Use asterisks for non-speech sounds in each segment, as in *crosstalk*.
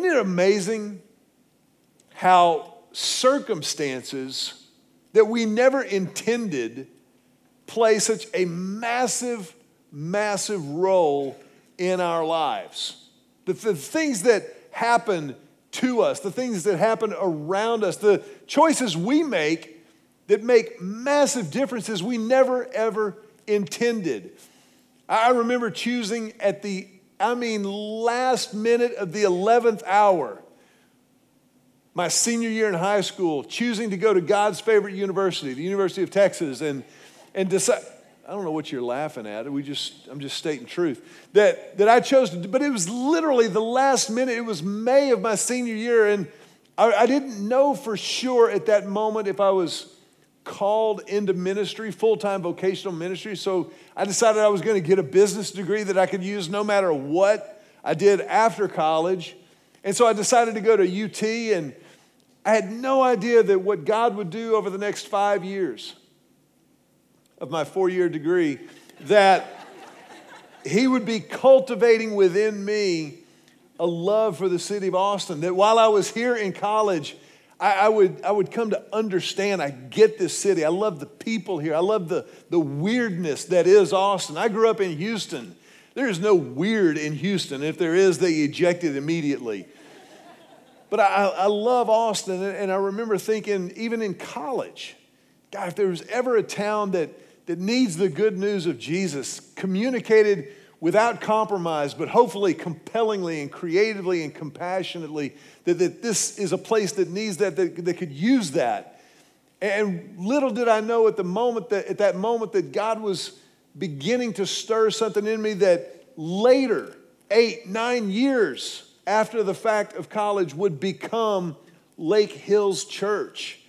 Isn't it amazing how circumstances that we never intended play such a massive, massive role in our lives? The, the things that happen to us, the things that happen around us, the choices we make that make massive differences we never ever intended. I remember choosing at the, I mean, last minute of the 11th hour, my senior year in high school, choosing to go to God's favorite university, the University of Texas, and, and decide, I don't know what you're laughing at. We just, I'm just stating truth. That, that I chose to do, but it was literally the last minute. It was May of my senior year, and I, I didn't know for sure at that moment if I was called into ministry, full time vocational ministry. So I decided I was going to get a business degree that I could use no matter what I did after college. And so I decided to go to UT, and I had no idea that what God would do over the next five years of my four year degree, that He would be cultivating within me a love for the city of Austin. That while I was here in college, I, I, would, I would come to understand. I get this city. I love the people here. I love the, the weirdness that is Austin. I grew up in Houston. There is no weird in Houston. If there is, they eject it immediately. But I, I love Austin, and I remember thinking, even in college, God, if there was ever a town that that needs the good news of Jesus communicated without compromise, but hopefully compellingly and creatively and compassionately, that, that this is a place that needs that, that, that could use that. And little did I know at the moment that at that moment that God was beginning to stir something in me that later, eight, nine years after the fact of college, would become Lake Hills Church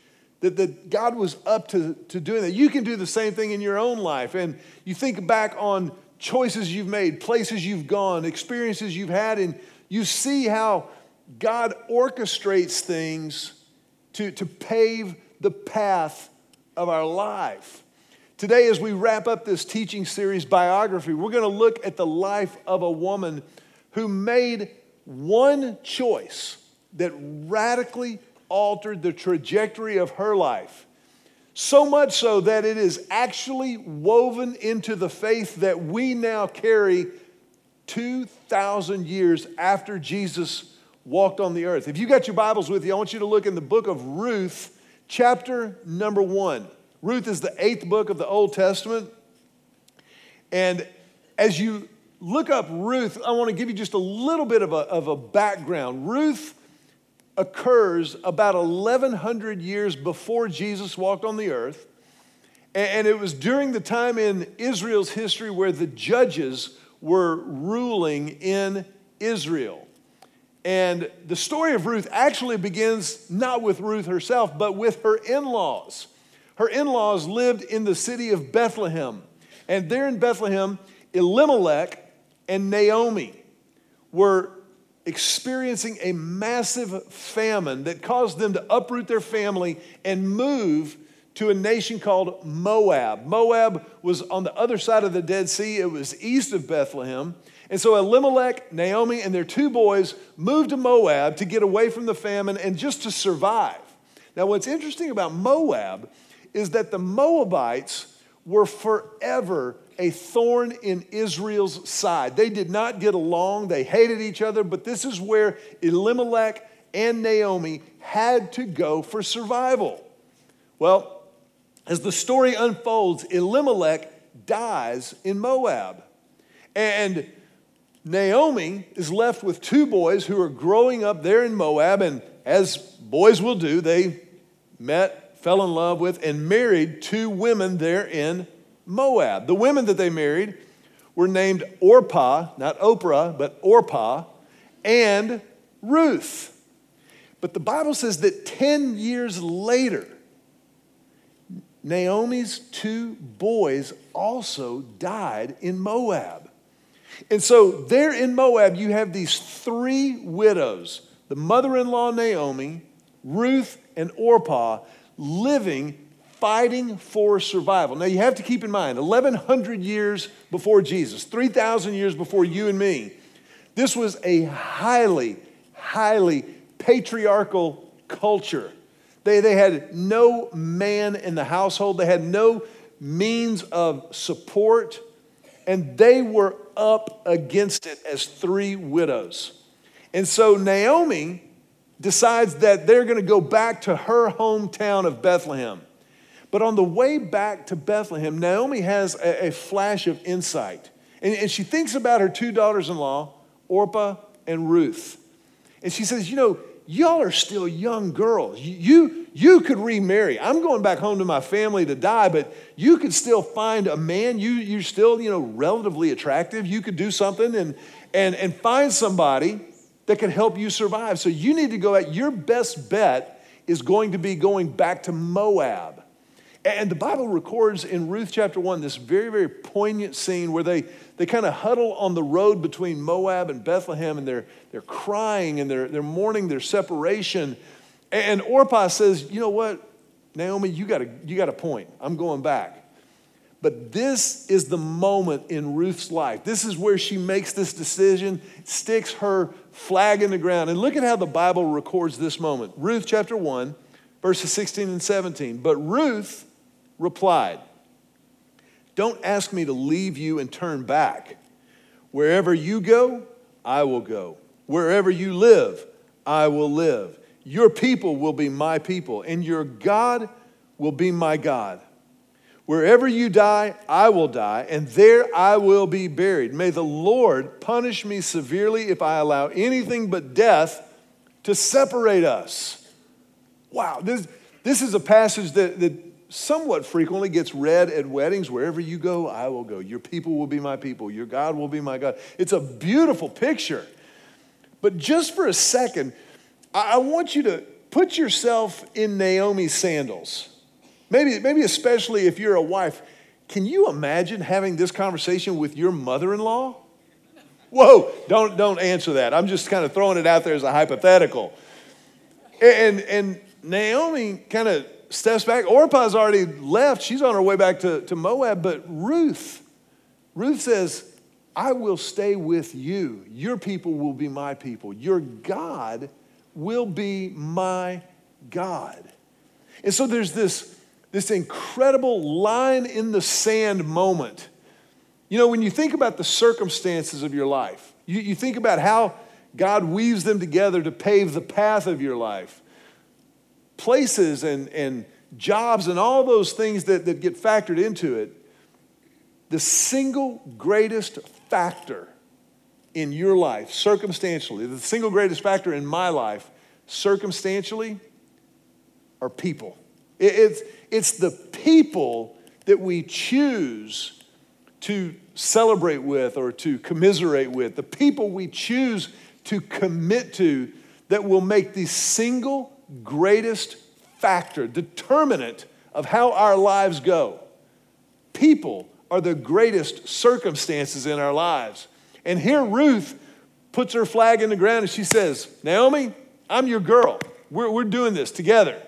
that, that God was up to, to doing that. You can do the same thing in your own life. And you think back on choices you've made, places you've gone, experiences you've had, and you see how God orchestrates things to, to pave the path of our life. Today, as we wrap up this teaching series, Biography, we're going to look at the life of a woman who made one choice that radically altered the trajectory of her life. So much so that it is actually woven into the faith that we now carry 2,000 years after Jesus walked on the earth. If you got your Bibles with you, I want you to look in the book of Ruth, chapter number one. Ruth is the eighth book of the Old Testament. And as you look up Ruth, I want to give you just a little bit of a, of a background. Ruth occurs about 1,100 years before Jesus walked on the earth. And it was during the time in Israel's history where the judges were ruling in Israel. And the story of Ruth actually begins not with Ruth herself, but with her in laws. Her in laws lived in the city of Bethlehem. And there in Bethlehem, Elimelech and Naomi were experiencing a massive famine that caused them to uproot their family and move to a nation called Moab. Moab was on the other side of the Dead Sea, it was east of Bethlehem. And so Elimelech, Naomi, and their two boys moved to Moab to get away from the famine and just to survive. Now, what's interesting about Moab is that the Moabites were forever a thorn in Israel's side. They did not get along, they hated each other, but this is where Elimelech and Naomi had to go for survival. Well, as the story unfolds, Elimelech dies in Moab. And Naomi is left with two boys who are growing up there in Moab, and as boys will do, they met, fell in love with, and married two women there in Moab. The women that they married were named Orpah, not Oprah, but Orpah, and Ruth. But the Bible says that 10 years later, Naomi's two boys also died in Moab. And so, there in Moab, you have these three widows the mother in law Naomi, Ruth, and Orpah living fighting for survival. Now, you have to keep in mind 1,100 years before Jesus, 3,000 years before you and me, this was a highly, highly patriarchal culture. They, they had no man in the household, they had no means of support, and they were up against it as three widows. And so Naomi decides that they're going to go back to her hometown of Bethlehem. But on the way back to Bethlehem, Naomi has a, a flash of insight. And, and she thinks about her two daughters in law, Orpah and Ruth. And she says, You know, y'all are still young girls. You, you could remarry. I'm going back home to my family to die, but you could still find a man. You, you're still, you know, relatively attractive. You could do something and, and, and find somebody that can help you survive. So you need to go out. Your best bet is going to be going back to Moab. And the Bible records in Ruth chapter 1 this very, very poignant scene where they, they kind of huddle on the road between Moab and Bethlehem and they're, they're crying and they're, they're mourning their separation. And Orpah says, You know what, Naomi, you got, a, you got a point. I'm going back. But this is the moment in Ruth's life. This is where she makes this decision, sticks her flag in the ground. And look at how the Bible records this moment. Ruth chapter 1, verses 16 and 17. But Ruth, replied, Don't ask me to leave you and turn back. Wherever you go, I will go. Wherever you live, I will live. Your people will be my people, and your God will be my God. Wherever you die, I will die, and there I will be buried. May the Lord punish me severely if I allow anything but death to separate us. Wow, this, this is a passage that, that somewhat frequently gets read at weddings. Wherever you go, I will go. Your people will be my people. Your God will be my God. It's a beautiful picture. But just for a second, I want you to put yourself in Naomi's sandals. Maybe, maybe especially if you're a wife. Can you imagine having this conversation with your mother in law? Whoa, don't, don't answer that. I'm just kind of throwing it out there as a hypothetical. And, and Naomi kind of steps back. Orpah's already left. She's on her way back to, to Moab. But Ruth, Ruth says, I will stay with you. Your people will be my people. Your God will be my God. And so there's this, this incredible line in the sand moment. You know, when you think about the circumstances of your life, you, you think about how God weaves them together to pave the path of your life places and, and jobs and all those things that, that get factored into it, the single greatest factor in your life, circumstantially, the single greatest factor in my life, circumstantially, are people. It's, it's the people that we choose to celebrate with or to commiserate with, the people we choose to commit to that will make the single greatest factor, determinant of how our lives go. People are the greatest circumstances in our lives. And here Ruth puts her flag in the ground and she says, Naomi, I'm your girl. We're, we're doing this together.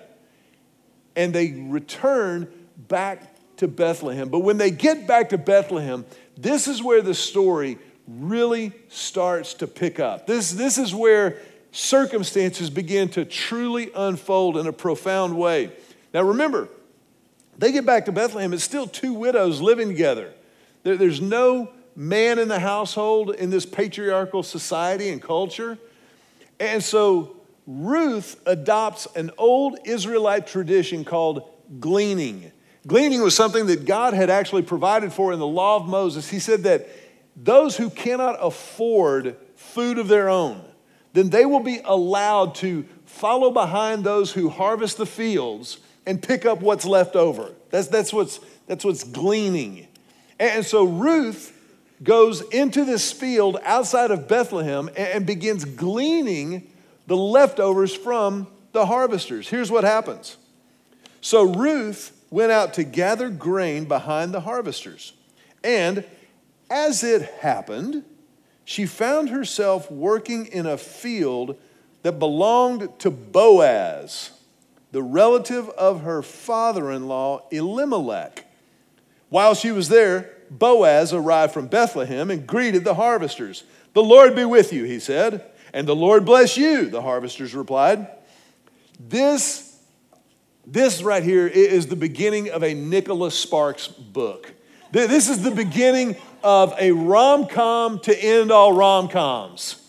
And they return back to Bethlehem. But when they get back to Bethlehem, this is where the story really starts to pick up. This, this is where circumstances begin to truly unfold in a profound way. Now, remember, they get back to Bethlehem, it's still two widows living together. There, there's no man in the household in this patriarchal society and culture. And so Ruth adopts an old Israelite tradition called gleaning. Gleaning was something that God had actually provided for in the law of Moses. He said that those who cannot afford food of their own, then they will be allowed to follow behind those who harvest the fields and pick up what's left over. That's, that's, what's, that's what's gleaning. And so Ruth goes into this field outside of Bethlehem and begins gleaning the leftovers from the harvesters. Here's what happens. So Ruth went out to gather grain behind the harvesters. And as it happened, she found herself working in a field that belonged to Boaz, the relative of her father in law, Elimelech. While she was there, Boaz arrived from Bethlehem and greeted the harvesters. The Lord be with you, he said. And the Lord bless you, the harvesters replied. This, this right here is the beginning of a Nicholas Sparks book. This is the beginning of a rom com to end all rom coms.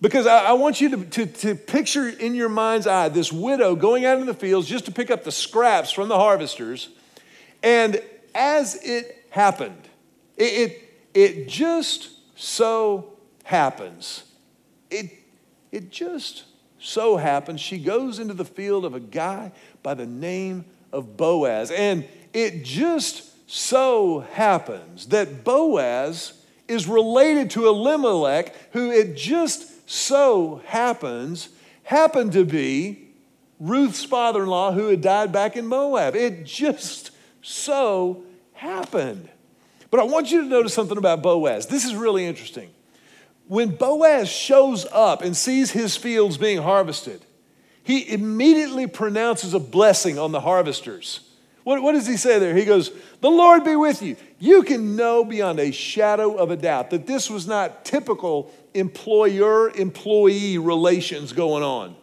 Because I, I, want you to, to, to picture in your mind's eye this widow going out in the fields just to pick up the scraps from the harvesters. And as it happened, it, it, it just so happens, it, it just so happens, she goes into the field of a guy by the name of Boaz. And it just so happens that Boaz is related to Elimelech, who it just so happens, happened to be Ruth's father in law who had died back in Moab. It just so happened. But I want you to notice something about Boaz. This is really interesting. When Boaz shows up and sees his fields being harvested, he immediately pronounces a blessing on the harvesters. What, what does he say there? He goes, The Lord be with you. You can know beyond a shadow of a doubt that this was not typical employer employee relations going on.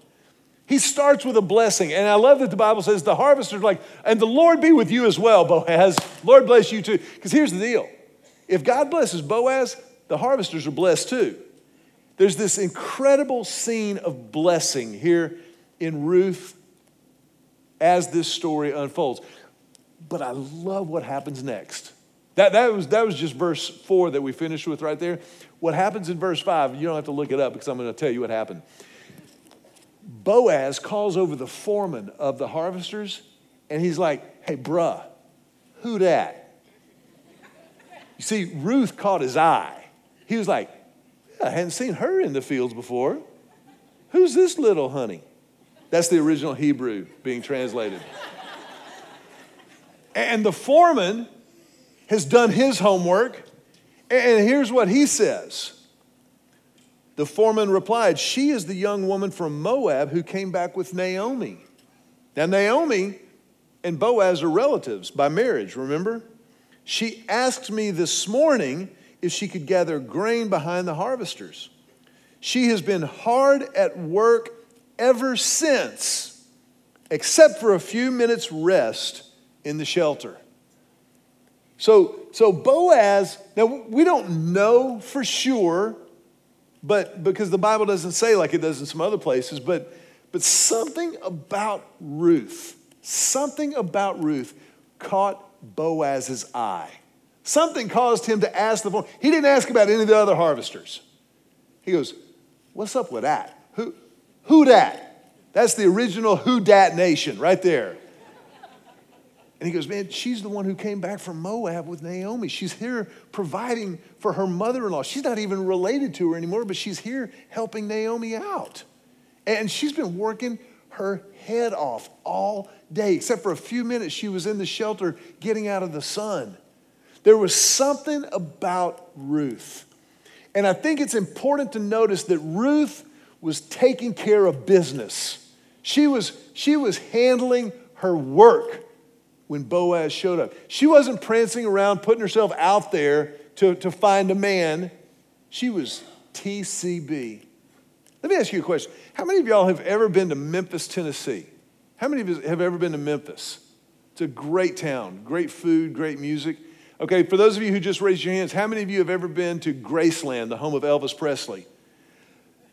He starts with a blessing. And I love that the Bible says the harvester's like, and the Lord be with you as well, Boaz. Lord bless you too. Because here's the deal if God blesses Boaz, the harvesters are blessed too. There's this incredible scene of blessing here in Ruth as this story unfolds. But I love what happens next. That, that, was, that was just verse four that we finished with right there. What happens in verse five, you don't have to look it up because I'm going to tell you what happened. Boaz calls over the foreman of the harvesters and he's like, hey, bruh, who that? You see, Ruth caught his eye. He was like, I hadn't seen her in the fields before. Who's this little honey? That's the original Hebrew being translated. And the foreman has done his homework. And here's what he says The foreman replied, She is the young woman from Moab who came back with Naomi. Now, Naomi and Boaz are relatives by marriage, remember? She asked me this morning if she could gather grain behind the harvesters. She has been hard at work ever since, except for a few minutes' rest in the shelter. So, so Boaz, now we don't know for sure, but because the Bible doesn't say like it does in some other places, but, but something about Ruth, something about Ruth caught Boaz's eye. Something caused him to ask the phone. He didn't ask about any of the other harvesters. He goes, What's up with that? Who, who dat? That's the original who dat nation right there. And he goes, Man, she's the one who came back from Moab with Naomi. She's here providing for her mother in law. She's not even related to her anymore, but she's here helping Naomi out. And she's been working her head off all day, except for a few minutes she was in the shelter getting out of the sun. There was something about Ruth. And I think it's important to notice that Ruth was taking care of business. She was, she was handling her work when Boaz showed up. She wasn't prancing around, putting herself out there to, to find a man. She was TCB. Let me ask you a question. How many of y'all have ever been to Memphis, Tennessee? How many of you have ever been to Memphis? It's a great town, great food, great music. Okay, for those of you who just raised your hands, how many of you have ever been to Graceland, the home of Elvis Presley?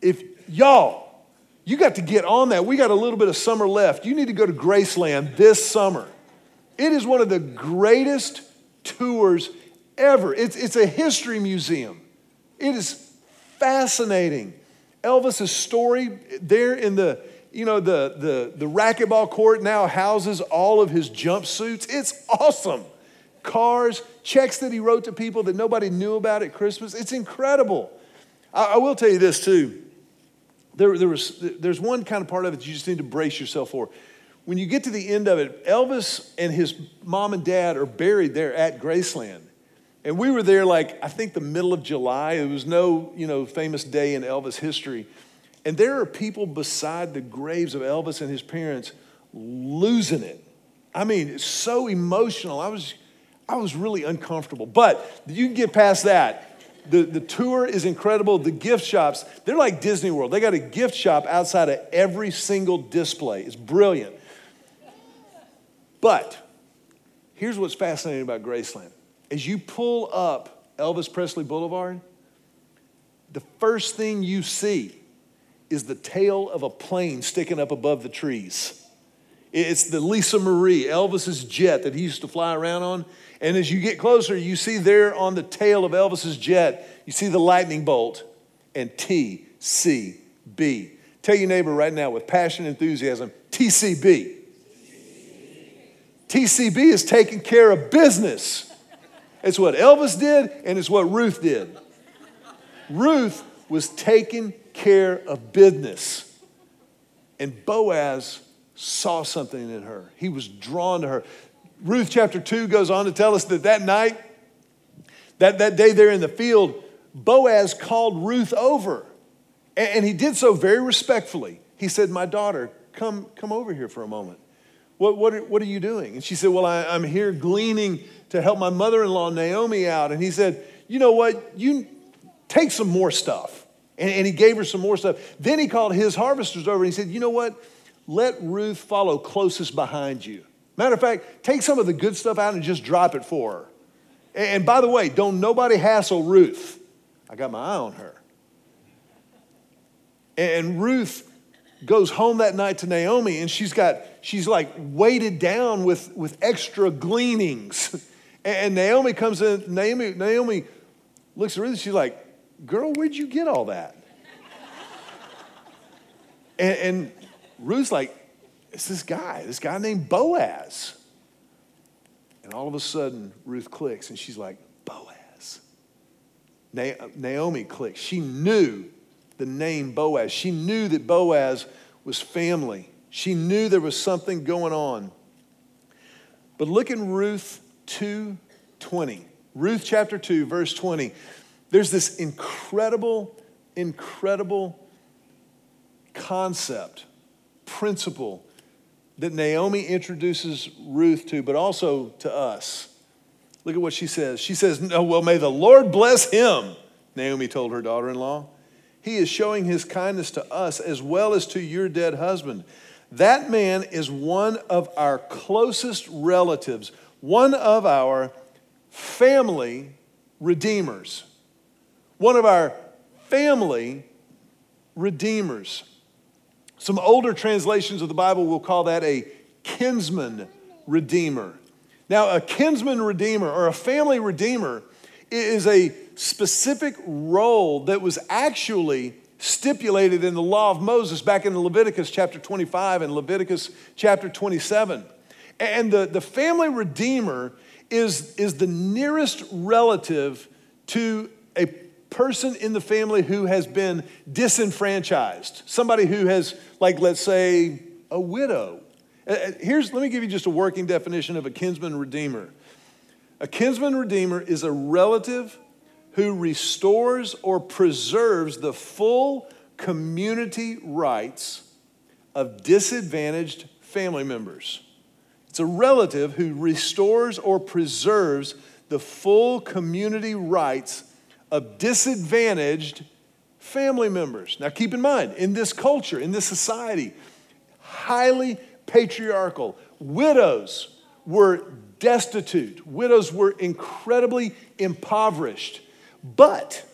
If y'all, you got to get on that. We got a little bit of summer left. You need to go to Graceland this summer. It is one of the greatest tours ever. It's, it's a history museum. It is fascinating. Elvis's story there in the, you know, the, the, the racquetball court now houses all of his jumpsuits. It's awesome. Cars, checks that he wrote to people that nobody knew about at Christmas. It's incredible. I, I will tell you this too. There, there was, there's one kind of part of it you just need to brace yourself for when you get to the end of it, Elvis and his mom and dad are buried there at Graceland. And we were there like, I think the middle of July. There was no, you know, famous day in Elvis history. And there are people beside the graves of Elvis and his parents losing it. I mean, it's so emotional. I was, I was really uncomfortable. But you can get past that. The, the tour is incredible. The gift shops, they're like Disney World. They got a gift shop outside of every single display. It's brilliant. But here's what's fascinating about Graceland. As you pull up Elvis Presley Boulevard, the first thing you see is the tail of a plane sticking up above the trees. It's the Lisa Marie, Elvis's jet that he used to fly around on. And as you get closer, you see there on the tail of Elvis's jet, you see the lightning bolt and TCB. Tell your neighbor right now with passion and enthusiasm TCB. TCB is taking care of business. It's what Elvis did and it's what Ruth did. Ruth was taking care of business. And Boaz saw something in her. He was drawn to her. Ruth chapter 2 goes on to tell us that that night, that, that day there in the field, Boaz called Ruth over. And, and he did so very respectfully. He said, My daughter, come, come over here for a moment. What, what, are, what are you doing? And she said, Well, I, I'm here gleaning to help my mother in law, Naomi, out. And he said, You know what? You take some more stuff. And, and he gave her some more stuff. Then he called his harvesters over and he said, You know what? Let Ruth follow closest behind you. Matter of fact, take some of the good stuff out and just drop it for her. And by the way, don't nobody hassle Ruth. I got my eye on her. And Ruth goes home that night to Naomi and she's got, she's like weighted down with, with extra gleanings. *laughs* And Naomi comes in, Naomi, Naomi looks at Ruth, and she's like, Girl, where'd you get all that? *laughs* and, and Ruth's like, It's this guy, this guy named Boaz. And all of a sudden, Ruth clicks and she's like, Boaz. Naomi clicks. She knew the name Boaz. She knew that Boaz was family. She knew there was something going on. But look in Ruth 2:20. Ruth chapter 2 verse 20. There's this incredible incredible concept, principle that Naomi introduces Ruth to, but also to us. Look at what she says. She says, "No, well, may the Lord bless him." Naomi told her daughter-in-law. He is showing his kindness to us as well as to your dead husband. That man is one of our closest relatives, one of our family redeemers. One of our family redeemers. Some older translations of the Bible will call that a kinsman redeemer. Now, a kinsman redeemer or a family redeemer is a specific role that was actually stipulated in the law of Moses back in Leviticus chapter 25 and Leviticus chapter 27. And the, the family redeemer is, is the nearest relative to a person in the family who has been disenfranchised, somebody who has, like, let's say, a widow. Here's, let me give you just a working definition of a kinsman redeemer. A kinsman redeemer is a relative who restores or preserves the full community rights of disadvantaged family members. It's a relative who restores or preserves the full community rights of disadvantaged family members. Now, keep in mind, in this culture, in this society, highly patriarchal, widows were destitute, widows were incredibly impoverished. But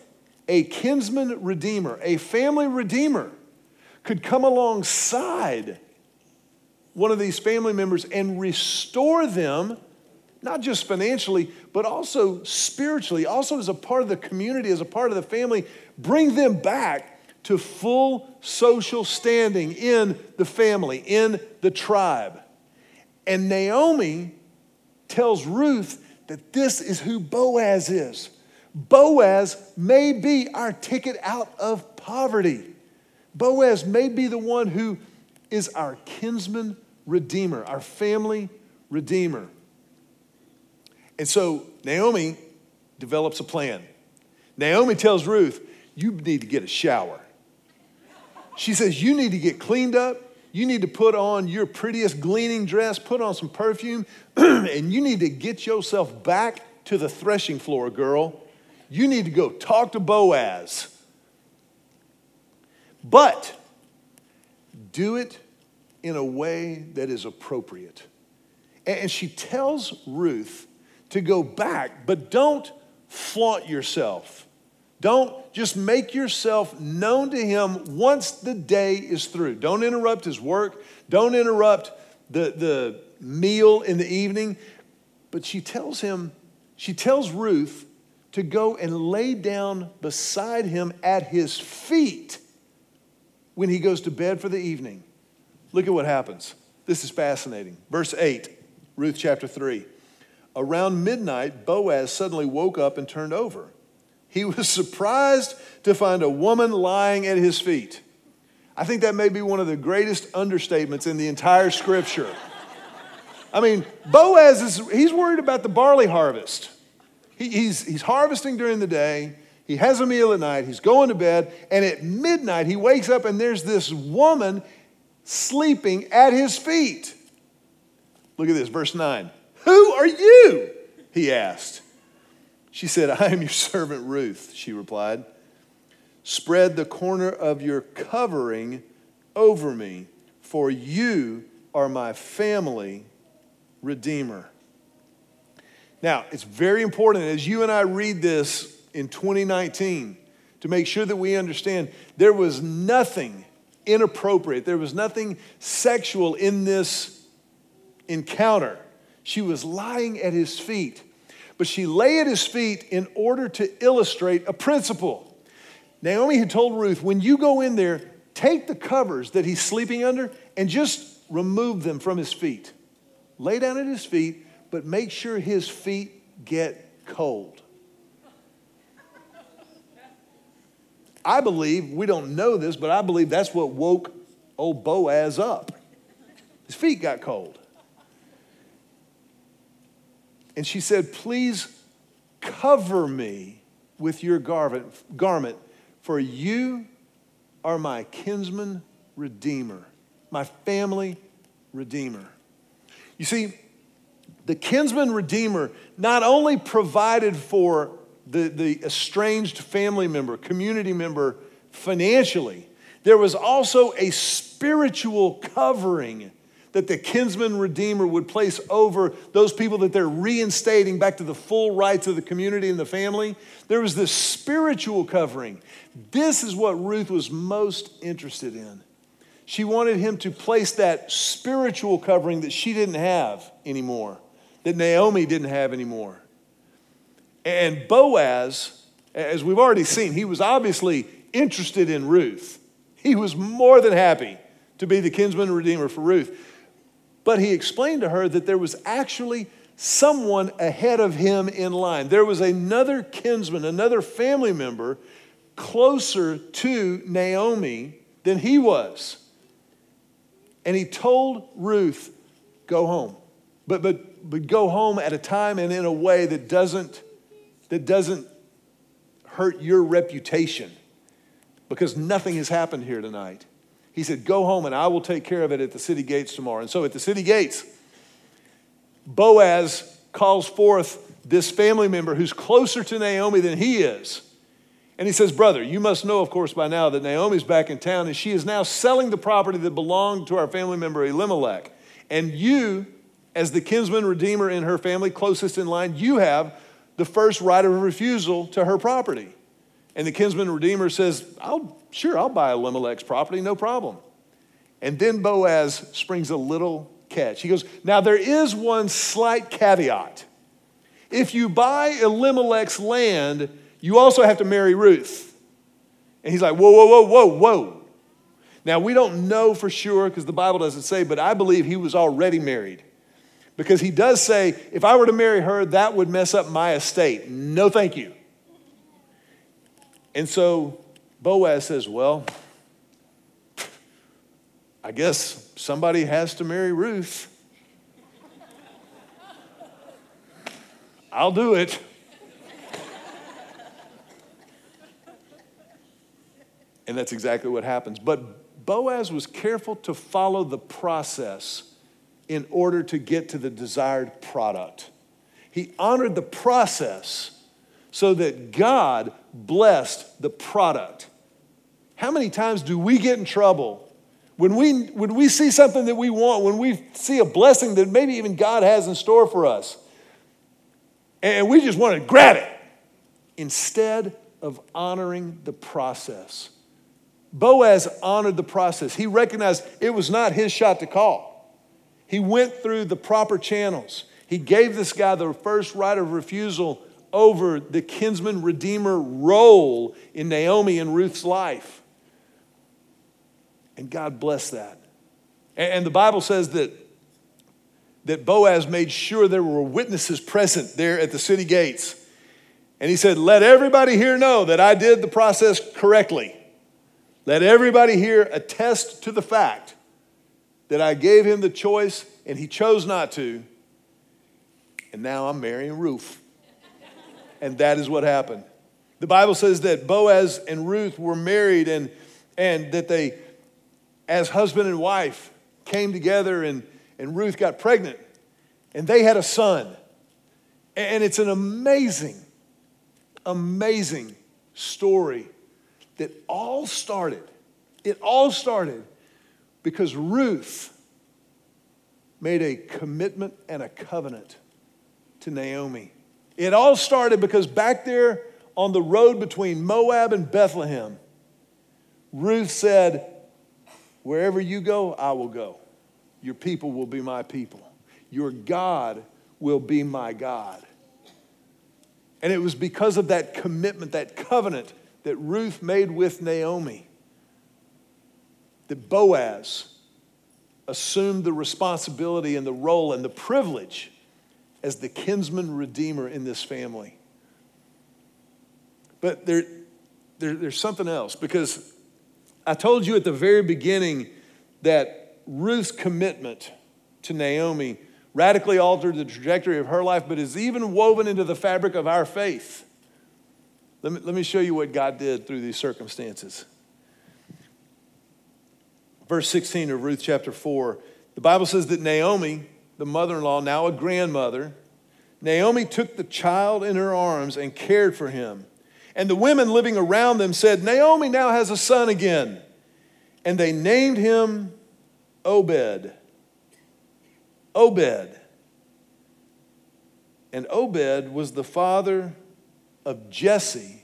a kinsman redeemer, a family redeemer, could come alongside one of these family members and restore them, not just financially, but also spiritually, also as a part of the community, as a part of the family, bring them back to full social standing in the family, in the tribe. And Naomi tells Ruth that this is who Boaz is. Boaz may be our ticket out of poverty. Boaz may be the one who is our kinsman redeemer, our family redeemer. And so Naomi develops a plan. Naomi tells Ruth, You need to get a shower. She says, You need to get cleaned up. You need to put on your prettiest gleaning dress, put on some perfume, *clears throat* and you need to get yourself back to the threshing floor, girl. You need to go talk to Boaz. But do it in a way that is appropriate. And she tells Ruth to go back, but don't flaunt yourself. Don't just make yourself known to him once the day is through. Don't interrupt his work. Don't interrupt the, the meal in the evening. But she tells him, she tells Ruth to go and lay down beside him at his feet when he goes to bed for the evening. Look at what happens. This is fascinating. Verse 8, Ruth chapter 3. Around midnight, Boaz suddenly woke up and turned over. He *laughs* was surprised to find a woman lying at his feet. I think that may be one of the greatest understatements in the entire scripture. I mean, Boaz is, he's worried about the barley harvest. He, he's, he's harvesting during the day, he has a meal at night, he's going to bed, and at midnight he wakes up and there's this woman sleeping at his feet. Look at this, verse 9. Who are you? He asked. She said, I am your servant Ruth, she replied. Spread the corner of your covering over me, for you are my family redeemer. Now, it's very important as you and I read this in 2019 to make sure that we understand there was nothing inappropriate, there was nothing sexual in this encounter. She was lying at his feet, but she lay at his feet in order to illustrate a principle. Naomi had told Ruth, when you go in there, take the covers that he's sleeping under and just remove them from his feet lay down at his feet, but make sure his feet get cold. I believe, we don't know this, but I believe that's what woke old Boaz up. His feet got cold. And she said, Please cover me with your garment, garment, for you are my kinsman redeemer, my family redeemer. You see, the kinsman redeemer not only provided for the, the estranged family member, community member financially, there was also a spiritual covering that the kinsman redeemer would place over those people that they're reinstating back to the full rights of the community and the family. There was this spiritual covering. This is what Ruth was most interested in. She wanted him to place that spiritual covering that she didn't have anymore, that Naomi didn't have anymore. And Boaz, as we've already seen, he was obviously interested in Ruth. He was more than happy to be the kinsman redeemer for Ruth. But he explained to her that there was actually someone ahead of him in line. There was another kinsman, another family member closer to Naomi than he was. And he told Ruth, go home. But, but, but go home at a time and in a way that doesn't, that doesn't hurt your reputation because nothing has happened here tonight. He said, Go home and I will take care of it at the city gates tomorrow. And so at the city gates, Boaz calls forth this family member who's closer to Naomi than he is. And he says, Brother, you must know, of course, by now that Naomi's back in town and she is now selling the property that belonged to our family member Elimelech. And you, as the kinsman redeemer in her family, closest in line, you have the first right of refusal to her property. And the kinsman redeemer says, I'll, Sure, I'll buy Elimelech's property, no problem. And then Boaz springs a little catch. He goes, Now there is one slight caveat. If you buy Elimelech's land, you also have to marry Ruth. And he's like, whoa, whoa, whoa, whoa, whoa. Now, we don't know for sure because the Bible doesn't say, but I believe he was already married. Because he does say, if I were to marry her, that would mess up my estate. No, thank you. And so Boaz says, well, I guess somebody has to marry Ruth. I'll do it. And that's exactly what happens. But Boaz was careful to follow the process in order to get to the desired product. He honored the process so that God blessed the product. How many times do we get in trouble when we, when we see something that we want, when we see a blessing that maybe even God has in store for us, and we just want to grab it instead of honoring the process? Boaz honored the process. He recognized it was not his shot to call. He went through the proper channels. He gave this guy the first right of refusal over the kinsman redeemer role in Naomi and Ruth's life. And God blessed that. And the Bible says that, that Boaz made sure there were witnesses present there at the city gates. And he said, Let everybody here know that I did the process correctly. Let everybody here attest to the fact that I gave him the choice and he chose not to. And now I'm marrying Ruth. And that is what happened. The Bible says that Boaz and Ruth were married and, and that they, as husband and wife, came together and, and Ruth got pregnant and they had a son. And it's an amazing, amazing story that all started, it all started because Ruth made a commitment and a covenant to Naomi. It all started because back there on the road between Moab and Bethlehem, Ruth said, Wherever you go, I will go. Your people will be my people. Your God will be my God. And it was because of that commitment, that covenant that Ruth made with Naomi that Boaz assumed the responsibility and the role and the privilege as the kinsman redeemer in this family. But there, there, there's something else because I told you at the very beginning that Ruth's commitment to Naomi radically altered the trajectory of her life, but is even woven into the fabric of our faith. Let me, let me show you what God did through these circumstances. Verse 16 of Ruth chapter 4, the Bible says that Naomi, the mother in law, now a grandmother, Naomi took the child in her arms and cared for him. And the women living around them said, Naomi now has a son again. And they named him Obed. Obed. And Obed was the father of Jesse,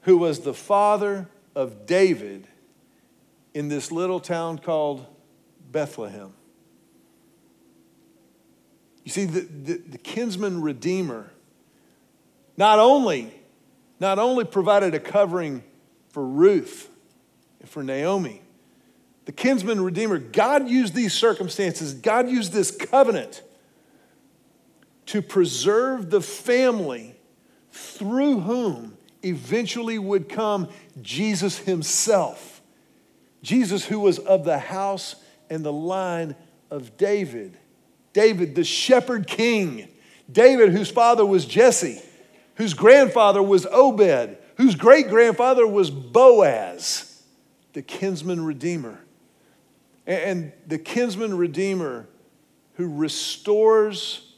who was the father of David in this little town called Bethlehem. You see, the, the, the, kinsman redeemer not only, not only provided a covering for Ruth and for Naomi, the kinsman redeemer, God used these circumstances, God used this covenant to preserve the family through whom eventually would come Jesus himself. Jesus, who was of the house and the line of David. David, the shepherd king. David, whose father was Jesse, whose grandfather was Obed, whose great grandfather was Boaz, the kinsman redeemer. And the kinsman redeemer who restores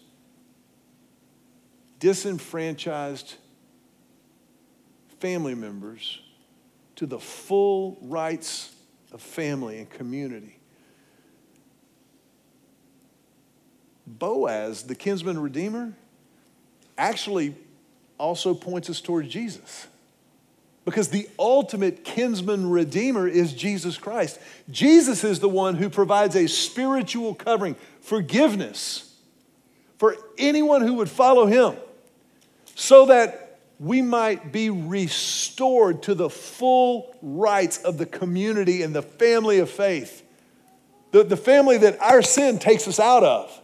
disenfranchised family members to the full rights of family and community. Boaz, the kinsman redeemer, actually also points us toward Jesus. Because the ultimate kinsman redeemer is Jesus Christ. Jesus is the one who provides a spiritual covering, forgiveness for anyone who would follow him so that we might be restored to the full rights of the community and the family of faith. The, the family that our sin takes us out of.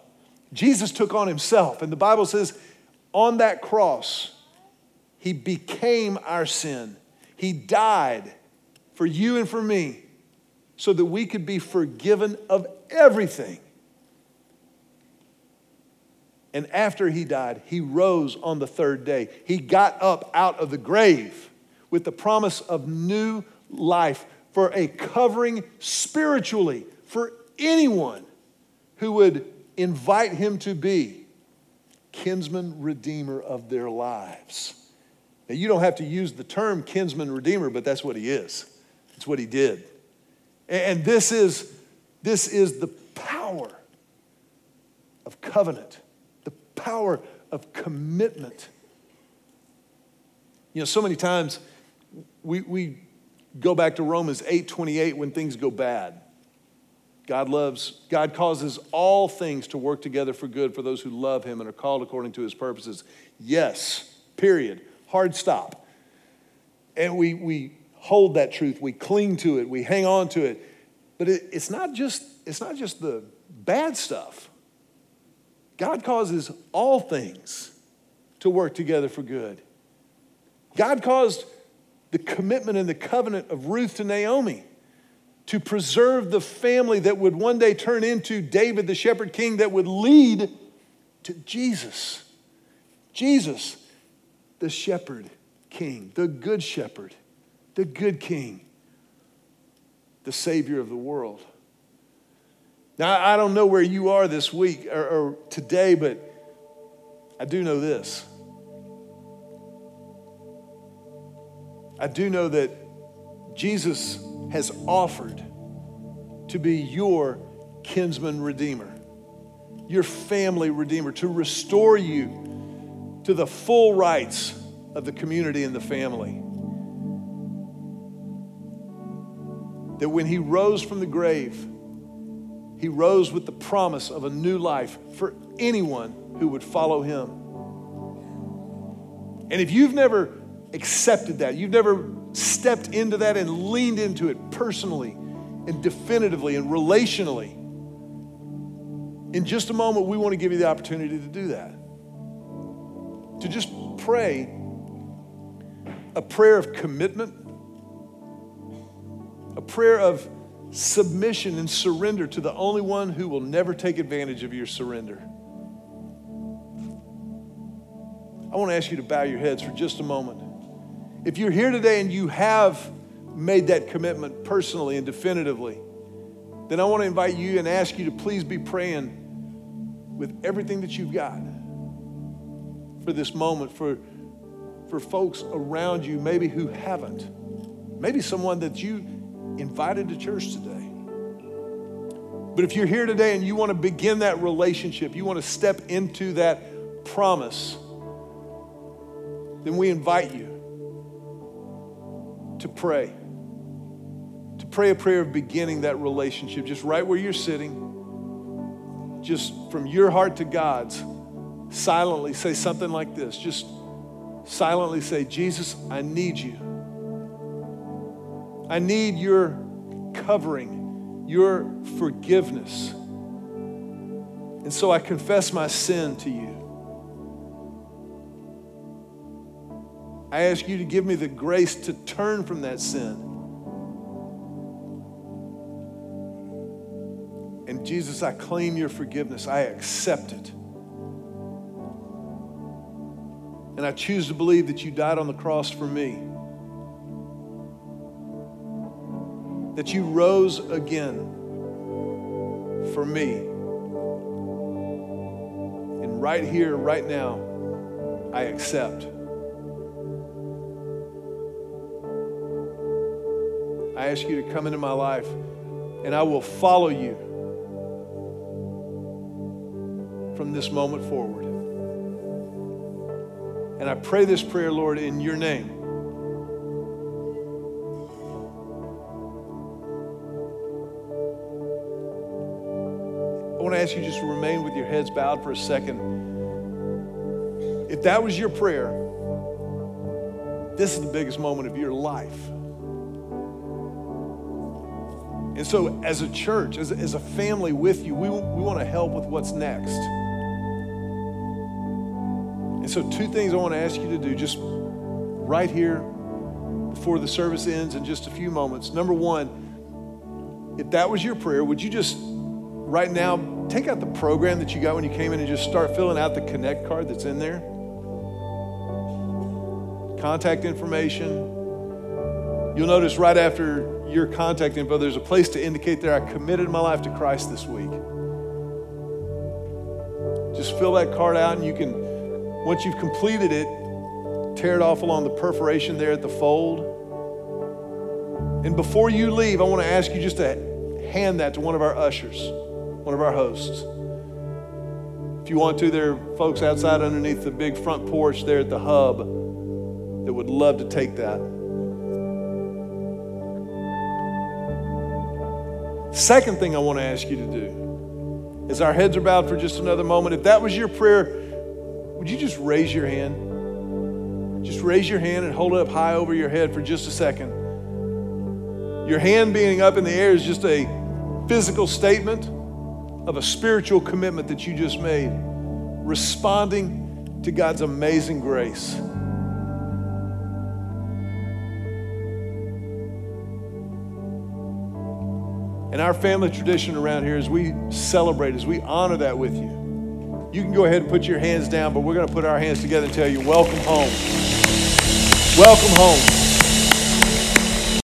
Jesus took on himself. And the Bible says, on that cross, he became our sin. He died for you and for me so that we could be forgiven of everything. And after he died, he rose on the third day. He got up out of the grave with the promise of new life for a covering spiritually for anyone who would invite him to be kinsman redeemer of their lives. Now, you don't have to use the term kinsman redeemer, but that's what he is. That's what he did. And this is, this is the power of covenant, power of commitment. You know, so many times we, we go back to Romans 8 28 when things go bad. God loves, God causes all things to work together for good for those who love him and are called according to his purposes. Yes, period. Hard stop. And we, we hold that truth, we cling to it, we hang on to it. But it, it's, not just, it's not just the bad stuff. God causes all things to work together for good. God caused the commitment and the covenant of Ruth to Naomi to preserve the family that would one day turn into David, the shepherd king, that would lead to Jesus. Jesus, the shepherd king, the good shepherd, the good king, the savior of the world. Now, I don't know where you are this week or, or today, but I do know this. I do know that Jesus has offered to be your kinsman redeemer, your family redeemer, to restore you to the full rights of the community and the family. That when he rose from the grave, he rose with the promise of a new life for anyone who would follow him. And if you've never accepted that, you've never stepped into that and leaned into it personally and definitively and relationally, in just a moment, we want to give you the opportunity to do that. To just pray a prayer of commitment, a prayer of submission and surrender to the only one who will never take advantage of your surrender. I want to ask you to bow your heads for just a moment. If you're here today and you have made that commitment personally and definitively, then I want to invite you and ask you to please be praying with everything that you've got for this moment, for, for folks around you, maybe who haven't, maybe someone that you invited to church today. But if you're here today and you want to begin that relationship, you want to step into that promise, then we invite you to pray. To pray a prayer of beginning that relationship, just right where you're sitting, just from your heart to God's, silently say something like this. Just silently say, Jesus, I need you. I need your covering, your forgiveness. And so I confess my sin to you. I ask you to give me the grace to turn from that sin. And Jesus, I claim your forgiveness. I accept it. And I choose to believe that you died on the cross for me. That you rose again for me. And right here, right now, I accept. I ask you to come into my life and I will follow you from this moment forward. And I pray this prayer, Lord, in your name. Ask you just to remain with your heads bowed for a second. If that was your prayer, this is the biggest moment of your life. And so, as a church, as a, as a family with you, we, we want to help with what's next. And so, two things I want to ask you to do just right here before the service ends in just a few moments. Number one, if that was your prayer, would you just right now take out the program that you got when you came in and just start filling out the Connect card that's in there? Contact information. You'll notice right after your contact info, there's a place to indicate there I committed my life to Christ this week. Just fill that card out and you can Once you've completed it, tear it off along the perforation there at the fold. And before you leave, I want to ask you just to hand that to one of our ushers, one of our hosts. If you want to, there are folks outside underneath the big front porch there at the hub that would love to take that. Second thing I want to ask you to do, is our heads are bowed for just another moment, if that was your prayer, would you just raise your hand? Just raise your hand and hold it up high over your head for just a second. Your hand being up in the air is just a physical statement of a spiritual commitment that you just made, responding to God's amazing grace. And our family tradition around here is we celebrate, as we honor that with you. You can go ahead and put your hands down, but we're going to put our hands together and tell you, welcome home. Welcome home.